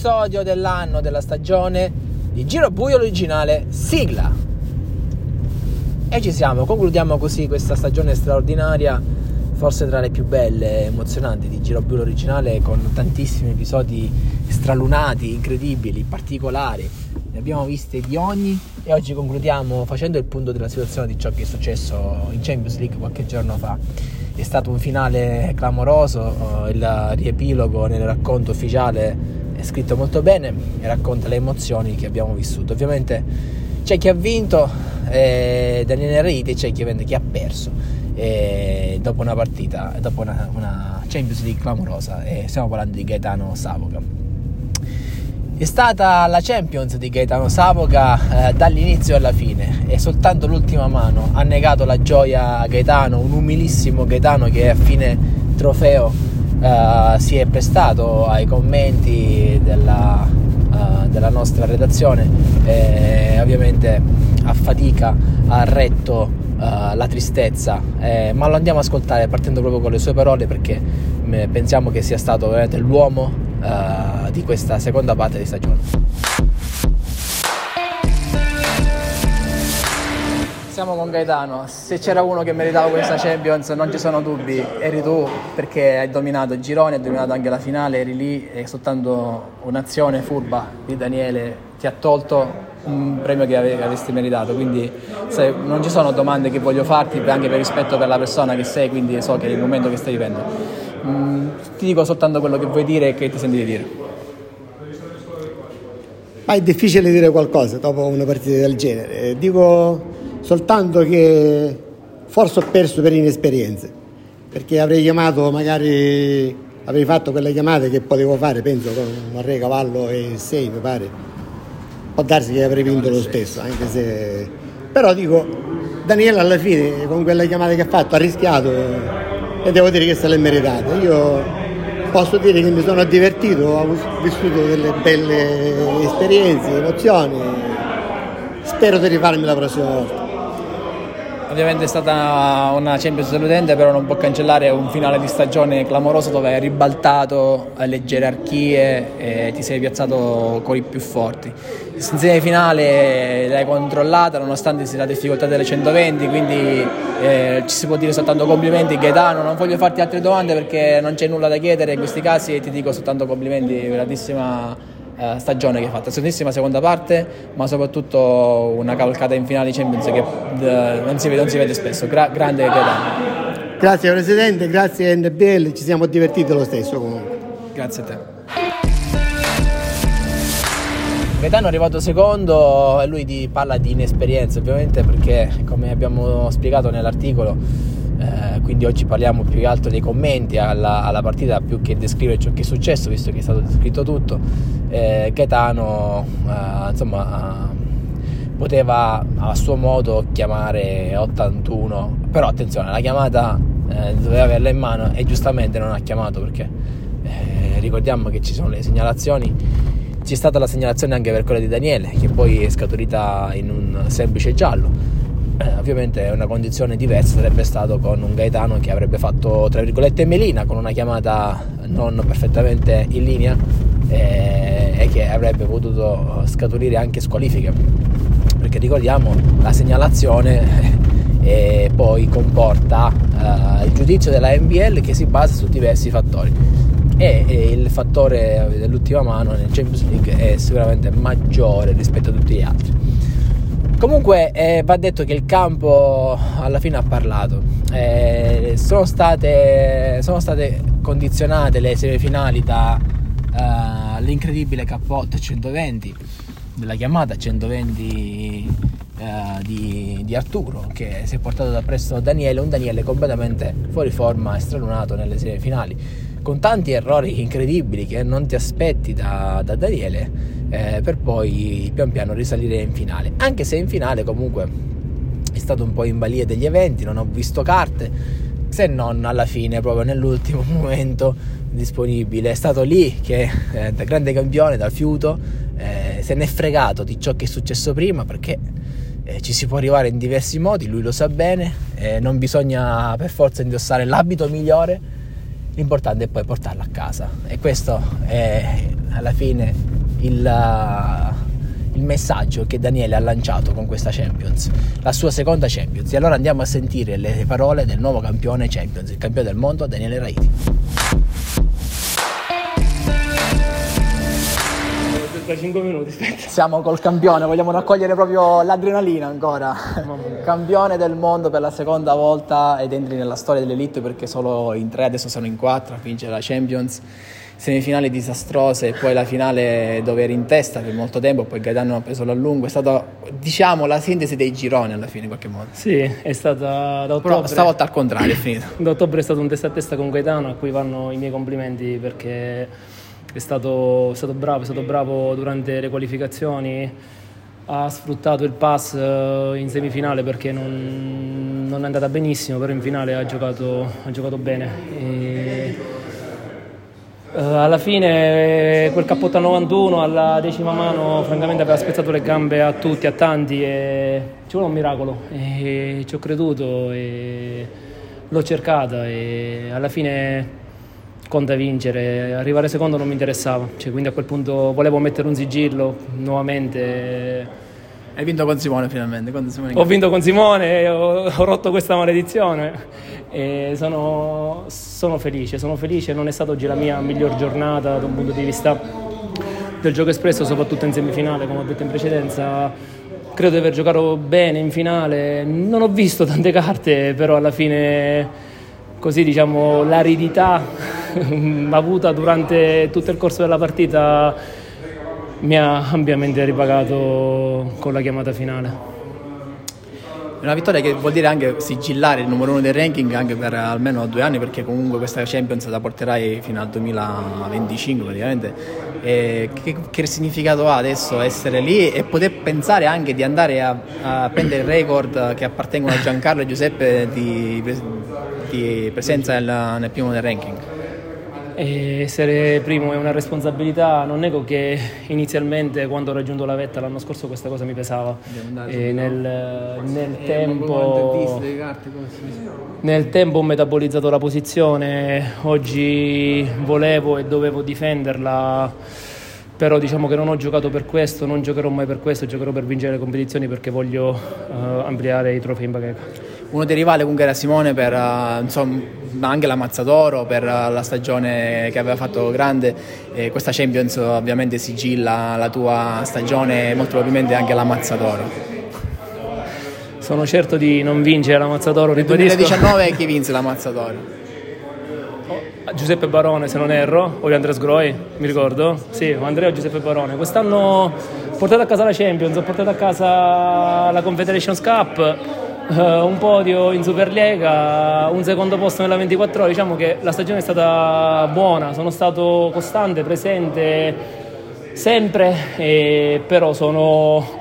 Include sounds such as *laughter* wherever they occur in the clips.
episodio dell'anno, della stagione di Giro Buio originale, sigla. E ci siamo, concludiamo così questa stagione straordinaria, forse tra le più belle e emozionanti di Giro Buio originale, con tantissimi episodi stralunati, incredibili, particolari. Ne abbiamo viste di ogni e oggi concludiamo facendo il punto della situazione di ciò che è successo in Champions League qualche giorno fa è stato un finale clamoroso, eh, il riepilogo nel racconto ufficiale è scritto molto bene e racconta le emozioni che abbiamo vissuto. Ovviamente c'è chi ha vinto, eh, Daniele Reiti, e c'è chi, chi ha perso eh, dopo una partita, dopo una, una Champions League clamorosa e stiamo parlando di Gaetano Savoca. È stata la Champions di Gaetano Savoca eh, dall'inizio alla fine e soltanto l'ultima mano ha negato la gioia a Gaetano, un umilissimo Gaetano che a fine trofeo eh, si è prestato ai commenti della, uh, della nostra redazione e ovviamente a fatica ha retto uh, la tristezza, eh, ma lo andiamo ad ascoltare partendo proprio con le sue parole perché pensiamo che sia stato veramente l'uomo uh, di questa seconda parte di stagione. Siamo con Gaetano, se c'era uno che meritava questa Champions non ci sono dubbi, eri tu perché hai dominato il girone, hai dominato anche la finale, eri lì e soltanto un'azione furba di Daniele ti ha tolto un premio che avresti meritato, quindi sai, non ci sono domande che voglio farti anche per rispetto per la persona che sei, quindi so che è il momento che stai vivendo. Mm, ti dico soltanto quello che vuoi dire e che ti senti di dire. Ma è difficile dire qualcosa dopo una partita del genere. Dico soltanto che forse ho perso per inesperienza, perché avrei chiamato magari avrei fatto quelle chiamate che potevo fare, penso con un re cavallo e 6 mi pare. Può darsi che avrei vinto lo stesso, anche se però dico Daniele alla fine con quelle chiamate che ha fatto ha rischiato e devo dire che se l'è meritata. Io posso dire che mi sono divertito, ho vissuto delle belle esperienze, emozioni, spero di rifarmi la prossima volta. Ovviamente è stata una Champions deludente, però non può cancellare un finale di stagione clamoroso dove hai ribaltato le gerarchie e ti sei piazzato con i più forti. In semifinale l'hai controllata nonostante la difficoltà delle 120, quindi eh, ci si può dire soltanto complimenti. Gaetano, non voglio farti altre domande perché non c'è nulla da chiedere in questi casi e ti dico soltanto complimenti, grandissima eh, stagione che hai fatto, seconda seconda parte, ma soprattutto una cavalcata in finale di Champions che eh, non, si vede, non, si vede, spesso. Gra- grande Gaetano. Grazie Presidente, grazie NBL, ci siamo divertiti lo stesso comunque. Grazie a te. Gaetano è arrivato secondo e lui di, parla di inesperienza ovviamente perché come abbiamo spiegato nell'articolo eh, quindi oggi parliamo più che altro dei commenti alla, alla, partita più che descrivere ciò che è successo visto che è stato descritto tutto. Eh, Gaetano eh, insomma poteva a suo modo chiamare 81 però attenzione la chiamata eh, doveva averla in mano e giustamente non ha chiamato perché eh, ricordiamo che ci sono le segnalazioni. C'è stata la segnalazione anche per quella di Daniele che poi è scaturita in un semplice giallo eh, ovviamente una condizione diversa sarebbe stato con un Gaetano che avrebbe fatto tra virgolette melina con una chiamata non perfettamente in linea eh, e che avrebbe potuto scaturire anche squalifiche. Perché ricordiamo la segnalazione *laughs* e poi comporta eh, il giudizio della NBL che si basa su diversi fattori. E il fattore dell'ultima mano nel Champions League è sicuramente maggiore rispetto a tutti gli altri Comunque eh, va detto che il campo alla fine ha parlato. Eh, sono, state, sono, state, condizionate le semifinali dall'incredibile uh, K8 120 della chiamata 120 uh, di, di, Arturo che si è portato da presto Daniele, un Daniele completamente fuori forma e stralunato nelle semifinali con tanti errori incredibili che non ti aspetti da, da Daniele eh, per poi pian piano risalire in finale. Anche se in finale comunque è stato un po' in balia degli eventi non ho visto carte se non alla fine proprio nell'ultimo *laughs* momento disponibile. È stato lì che eh, da grande campione dal fiuto eh, se n'è fregato di ciò che è successo prima perché eh, ci si può arrivare in diversi modi lui lo sa bene eh, non bisogna per forza indossare l'abito migliore l'importante è poi portarla a casa e questo è alla fine il, uh, il, messaggio che Daniele ha lanciato con questa Champions, la sua seconda Champions. E allora andiamo a sentire le parole del nuovo campione Champions, il campione del mondo Daniele Raiti. Da 5 minuti, aspetta. Siamo col campione, vogliamo raccogliere proprio l'adrenalina ancora. campione del mondo per la seconda volta ed entri nella storia dell'elite perché solo in tre, adesso sono in quattro a vincere la Champions semifinali disastrose e poi la finale dove eri in testa per molto tempo, poi Gaetano ha preso la lungo, è stata diciamo la sintesi dei gironi alla fine in qualche modo. Sì, è stata da ottobre. Però stavolta al contrario è finito. da ottobre è stato un testa a testa con Gaetano a cui vanno i miei complimenti perché è stato, è stato bravo, è stato bravo durante le qualificazioni ha sfruttato il pass eh, in semifinale perché non, non, è andata benissimo, però in finale ha giocato, ha giocato bene. E Uh, alla fine quel cappotto a 91 alla decima mano francamente aveva spezzato le gambe a tutti, a tanti e ci vuole un miracolo e ci ho creduto e l'ho cercata e alla fine conta vincere, arrivare secondo non mi interessava, cioè, quindi a quel punto volevo mettere un sigillo nuovamente. Hai vinto con Simone finalmente. Con Simone ho vinto con Simone, ho, ho rotto questa maledizione. E sono, sono, felice, sono felice, non è stata oggi la mia miglior giornata da un punto di vista del gioco espresso, soprattutto in semifinale, come ho detto in precedenza. Credo di aver giocato bene in finale, non ho visto tante carte, però alla fine così diciamo l'aridità *laughs* avuta durante tutto il corso della partita mi ha ampiamente ripagato con la chiamata finale. Una vittoria che vuol dire anche sigillare il numero uno del ranking anche per almeno due anni perché comunque questa Champions la porterai fino al 2025 praticamente. Che, che, significato ha adesso essere lì e poter pensare anche di andare a, a prendere record che appartengono a Giancarlo e Giuseppe di, di presenza nel, nel primo del ranking? E essere primo è una responsabilità, non nego che inizialmente quando ho raggiunto la vetta l'anno scorso questa cosa mi pesava e nel, nel tempo, nel tempo ho metabolizzato la posizione, oggi volevo e dovevo difenderla però diciamo che non ho giocato per questo, non giocherò mai per questo, giocherò per vincere le competizioni perché voglio uh, ampliare i trofei in bacheca. Uno dei rivali comunque era Simone per uh, insomma, anche la Mazzadoro, per uh, la stagione che aveva fatto grande, e questa Champions ovviamente sigilla la tua stagione e molto probabilmente anche la Mazzadoro. Sono certo di non vincere la Mazzadoro. Nel 2019 chi vinse la Mazzadoro? Giuseppe Barone se non erro, o Andres Groi, mi ricordo. Sì, Andrea o Giuseppe Barone. Quest'anno ho portato a casa la Champions, ho portato a casa la Confederations Cup, uh, un podio in Superlega, un secondo posto nella 24 ore. Diciamo che la stagione è stata buona, sono stato costante, presente sempre, però sono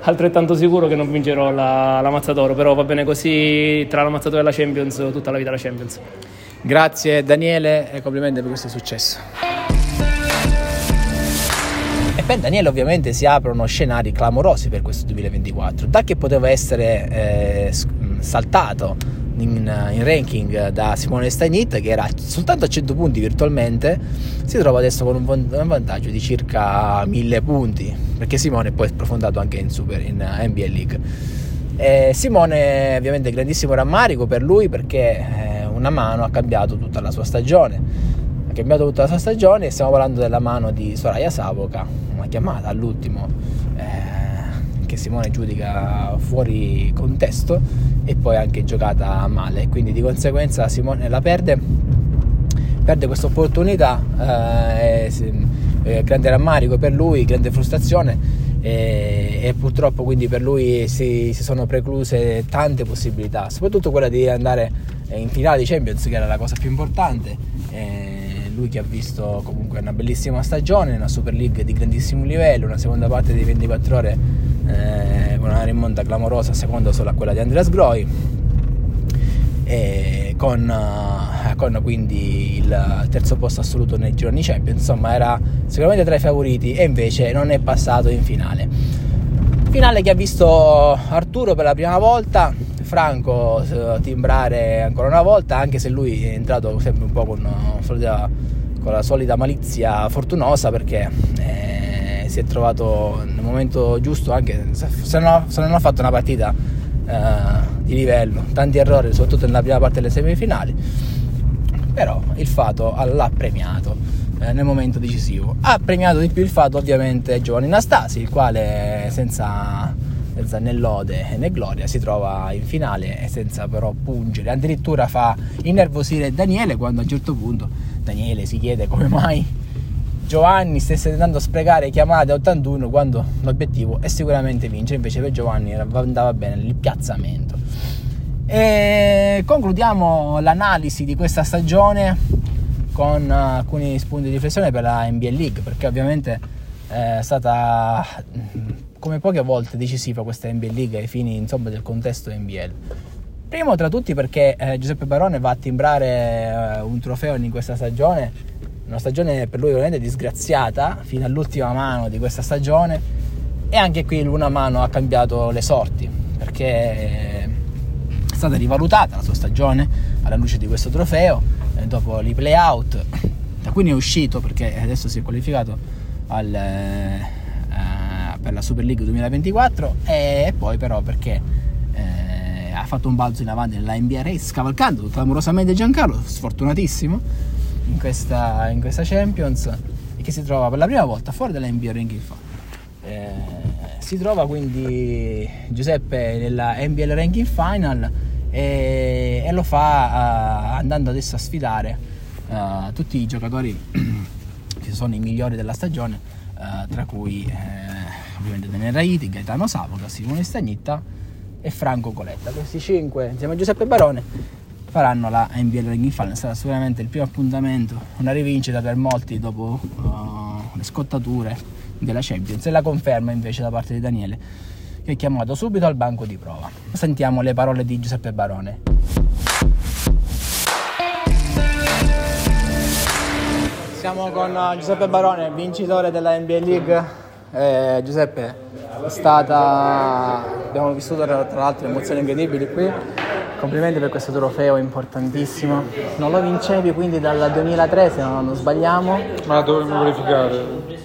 altrettanto sicuro che non vincerò la, la Mazzatoro, però va bene così tra la Mazzatoro e la Champions, tutta la vita la Champions. Grazie Daniele e complimenti per questo successo. E per Daniele ovviamente si aprono scenari clamorosi per questo 2024, da che poteva essere eh, saltato in, in, ranking da Simone Steinit che era soltanto a 100 punti virtualmente si trova adesso con un vantaggio di circa 1000 punti perché Simone poi è sprofondato anche in, super, in NBA League e Simone ovviamente grandissimo rammarico per lui perché eh, una mano ha cambiato tutta la sua stagione. Cambiato tutta la sua stagione e stiamo parlando della mano di Soraya Savoca, una chiamata all'ultimo eh, che Simone giudica fuori contesto e poi anche giocata male. Quindi di conseguenza Simone la perde, perde questa opportunità, eh, eh, grande rammarico per lui, grande frustrazione e, purtroppo quindi per lui si, si, sono precluse tante possibilità, soprattutto quella di andare in finale di Champions che era la cosa più importante. E lui che ha visto comunque una bellissima stagione, una Super League di grandissimo livello, una seconda parte di 24 ore eh, con una rimonta clamorosa, seconda solo a quella di Andreas Groi. E con, uh, con quindi il terzo posto assoluto nei gironi Champions, insomma era sicuramente tra i favoriti e invece non è passato in finale. Finale che ha visto Arturo per la prima volta, Franco timbrare ancora una volta, anche se lui è entrato sempre un po' con, con la solita malizia fortunosa perché eh, si è trovato nel momento giusto anche se non, se non ha fatto una partita eh, di livello, tanti errori soprattutto nella prima parte delle semifinali, però il Fato l'ha premiato eh, nel momento decisivo. Ha premiato di più il Fato ovviamente Giovanni Nastasi, il quale senza senza né lode né gloria, si trova in finale senza però pungere. Addirittura fa innervosire Daniele quando a un certo punto Daniele si chiede come mai Giovanni stesse tentando sprecare chiamate a 81 quando l'obiettivo è sicuramente vincere, invece per Giovanni andava bene il piazzamento. E concludiamo l'analisi di questa stagione con alcuni spunti di riflessione per la NBA League, perché ovviamente è stata come poche volte decisiva questa NBA League ai fini insomma, del contesto NBL. Primo tra tutti perché eh, Giuseppe Barone va a timbrare eh, un trofeo in questa stagione, una stagione per lui veramente disgraziata, fino all'ultima mano di questa stagione e anche qui l'una mano ha cambiato le sorti perché è stata rivalutata la sua stagione alla luce di questo trofeo eh, dopo i playout da cui ne è uscito perché adesso si è qualificato al, eh, per la Super League 2024 e poi però perché eh, ha fatto un balzo in avanti nella NBA Race scavalcando clamorosamente Giancarlo, sfortunatissimo in questa, in questa Champions e che si trova per la prima volta fuori dalla NBA Ranking. Eh, si trova quindi Giuseppe nella NBL Ranking Final e, e lo fa uh, andando adesso a sfidare uh, tutti i giocatori *clears throat* che sono i migliori della stagione, uh, tra cui ovviamente Daniele Raiti, Gaetano Savoca, Simone Stagnitta e Franco Coletta. Questi cinque, insieme a Giuseppe Barone, faranno la NBL Ranking Final. Sarà sicuramente il primo appuntamento, una rivincita per molti dopo uh, le scottature della Champions e la conferma invece da parte di Daniele che è chiamato subito al banco di prova. Sentiamo le parole di Giuseppe Barone. Siamo con Giuseppe Barone, vincitore della NBA League eh, Giuseppe, è stata, abbiamo vissuto tra l'altro emozioni incredibili qui, complimenti per questo trofeo importantissimo. Non lo vincevi quindi dal 2003 se non sbagliamo. Ma dovremmo verificare.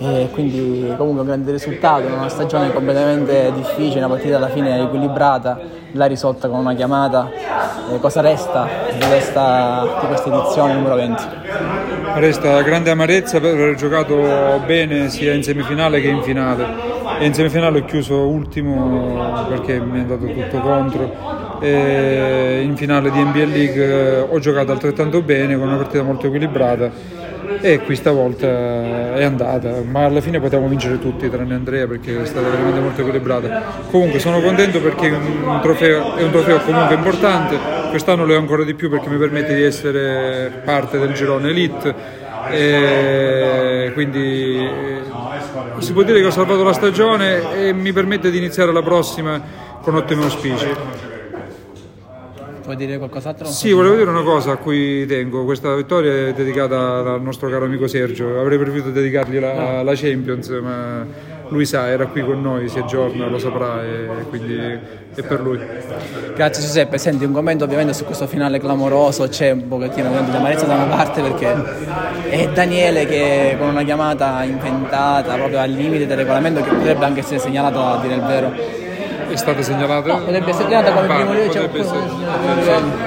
E quindi comunque un grande risultato, una stagione completamente difficile, una partita alla fine equilibrata, l'ha risolta con una chiamata. E cosa resta di questa, di questa edizione numero 20? Resta grande amarezza per aver giocato bene sia in semifinale che in finale. E in semifinale ho chiuso ultimo perché mi è andato tutto contro. E in finale di NBA League eh, ho giocato altrettanto bene con una partita molto equilibrata e qui stavolta è andata, ma alla fine potevamo vincere tutti tranne Andrea perché è stata veramente molto equilibrata. Comunque sono contento perché un trofeo, è un trofeo comunque importante, quest'anno lo è ancora di più perché mi permette di essere parte del girone elite e quindi eh, si può dire che ho salvato la stagione e mi permette di iniziare la prossima con ottimi auspici. Vuoi dire qualcos'altro? Sì, volevo dire una cosa a cui tengo. Questa vittoria è dedicata al nostro caro amico Sergio. Avrei preferito dedicargli la, la Champions, ma lui sa, era qui con noi, si aggiorna, lo saprà e quindi è per lui. Grazie Giuseppe, senti un commento ovviamente su questo finale clamoroso, c'è un pochettino di amarezza da una parte perché è Daniele che con una chiamata inventata proprio al limite del regolamento che potrebbe anche essere segnalata a dire il vero è stata segnalata? No, potrebbe essere segnalata come primo livello.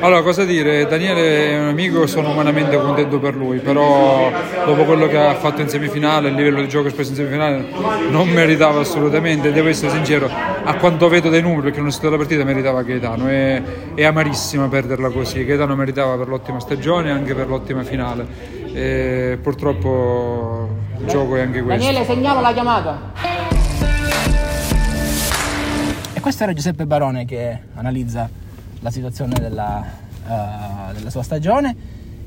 Allora, cosa dire? Daniele è un amico, sono umanamente contento per lui, però dopo quello che ha fatto in semifinale, il livello di gioco espresso in semifinale, non meritava assolutamente, devo essere sincero, a quanto vedo dai numeri, perché non ho stato la partita, meritava Gaetano, è, è amarissima perderla così, Gaetano meritava per l'ottima stagione e anche per l'ottima finale, e purtroppo il gioco è anche questo. Daniele, segnalo la chiamata questo era Giuseppe Barone che analizza la situazione della, uh, della sua stagione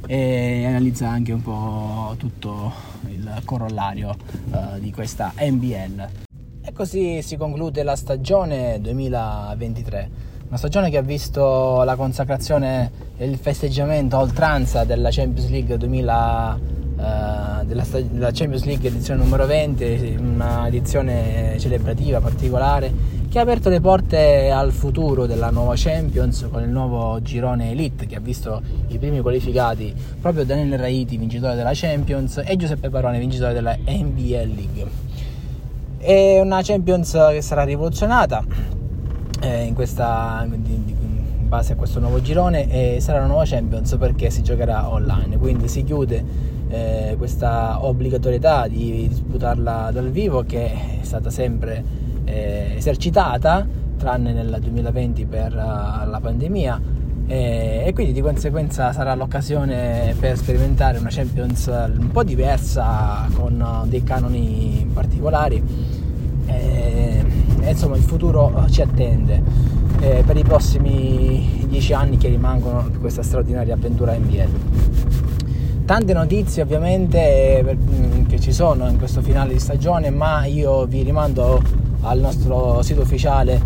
e analizza anche un po' tutto il corollario uh, di questa NBL. E così si conclude la stagione 2023, una stagione che ha visto la consacrazione e il festeggiamento a oltranza della Champions League 2000, uh, della, della Champions League edizione numero 20, una edizione celebrativa particolare che ha aperto le porte al futuro della nuova Champions con il nuovo girone Elite che ha visto i primi qualificati proprio Daniele Raiti, vincitore della Champions, e Giuseppe Parone, vincitore della NBL League. È una Champions che sarà rivoluzionata eh, in, questa, in base a questo nuovo girone e sarà una nuova Champions perché si giocherà online, quindi si chiude eh, questa obbligatorietà di disputarla dal vivo che è stata sempre eh, esercitata tranne nel 2020 per uh, la pandemia. Eh, e quindi di conseguenza sarà l'occasione per sperimentare una Champions un po' diversa con uh, dei canoni particolari. E, e insomma il futuro ci attende. Eh, per i prossimi dieci anni che rimangono di questa straordinaria avventura NBL tante notizie ovviamente mm, che ci sono in questo finale di stagione, ma io vi rimando al nostro sito ufficiale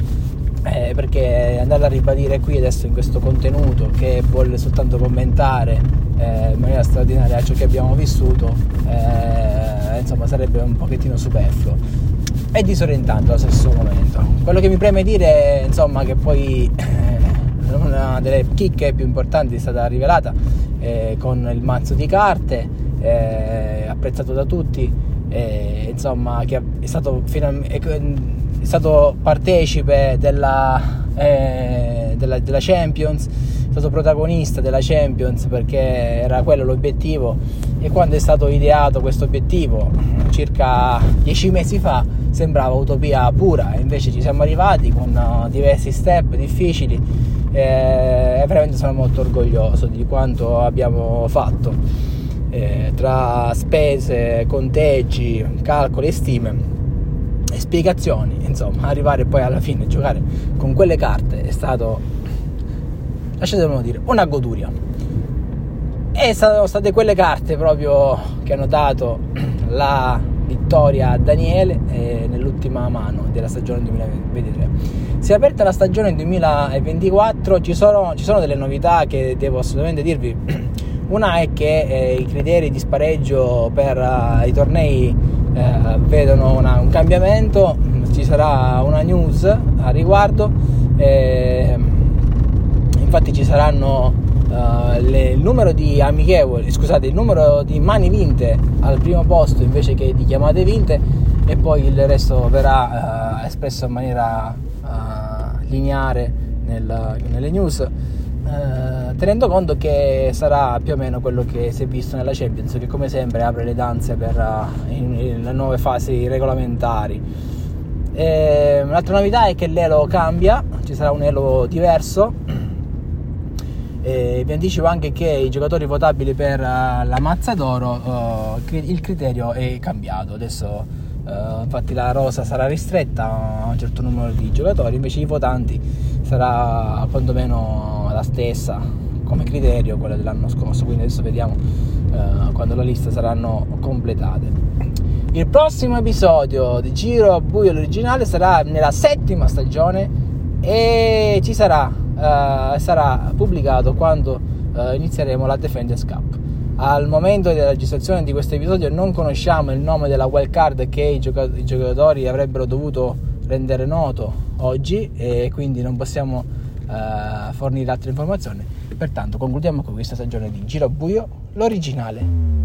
eh, perché andare a ribadire qui adesso in questo contenuto che vuole soltanto commentare eh, in maniera straordinaria ciò che abbiamo vissuto, eh, insomma sarebbe un pochettino superfluo e disorientante allo stesso momento. Quello che mi preme dire, insomma, che poi una delle chicche più importanti è stata rivelata eh, con il mazzo di carte, eh, apprezzato da tutti, eh, insomma, che è stato, è stato partecipe della, eh, della, della Champions, è stato protagonista della Champions perché era quello l'obiettivo. E quando è stato ideato questo obiettivo circa dieci mesi fa sembrava utopia pura. Invece ci siamo arrivati con uh, diversi step difficili. E veramente sono molto orgoglioso di quanto abbiamo fatto eh, tra spese, conteggi, calcoli e stime e spiegazioni, insomma, arrivare poi alla fine a giocare con quelle carte è stato, lasciatemelo dire, una goduria. E sono state quelle carte proprio che hanno dato la vittoria a Daniele eh, nell'ultima mano della stagione 2023. Si è aperta la stagione 2024, ci sono, ci sono delle novità che devo assolutamente dirvi. *clears throat* Una è che eh, i criteri di spareggio per uh, i tornei eh, vedono una, un cambiamento, ci sarà una news a riguardo, eh, infatti ci saranno uh, le, il numero di amichevoli, scusate, il numero di mani vinte al primo posto invece che di chiamate vinte e poi il resto verrà uh, espresso in maniera uh, lineare nel, nelle news. Tenendo conto che sarà più o meno quello che si è visto nella Champions, che come sempre apre le danze per in, in le nuove fasi regolamentari. E, un'altra novità è che l'elo cambia, ci sarà un elo diverso e vi anticipo anche che i giocatori votabili per uh, la mazza d'oro, uh, il criterio è cambiato. Adesso uh, infatti la rosa sarà ristretta a un certo numero di giocatori, invece i votanti sarà quantomeno la stessa come criterio quella dell'anno scorso. Quindi adesso vediamo quando la lista saranno completate. Il prossimo episodio di Giro Buio l'originale sarà nella settima stagione e ci sarà uh, sarà pubblicato quando uh, inizieremo la Defenders Cup. Al momento della registrazione di questo episodio non conosciamo il nome della wild card che i, gioca- i giocatori avrebbero dovuto rendere noto oggi e quindi non possiamo uh, fornire altre informazioni. Pertanto concludiamo con questa stagione di Giro Buio, l'originale.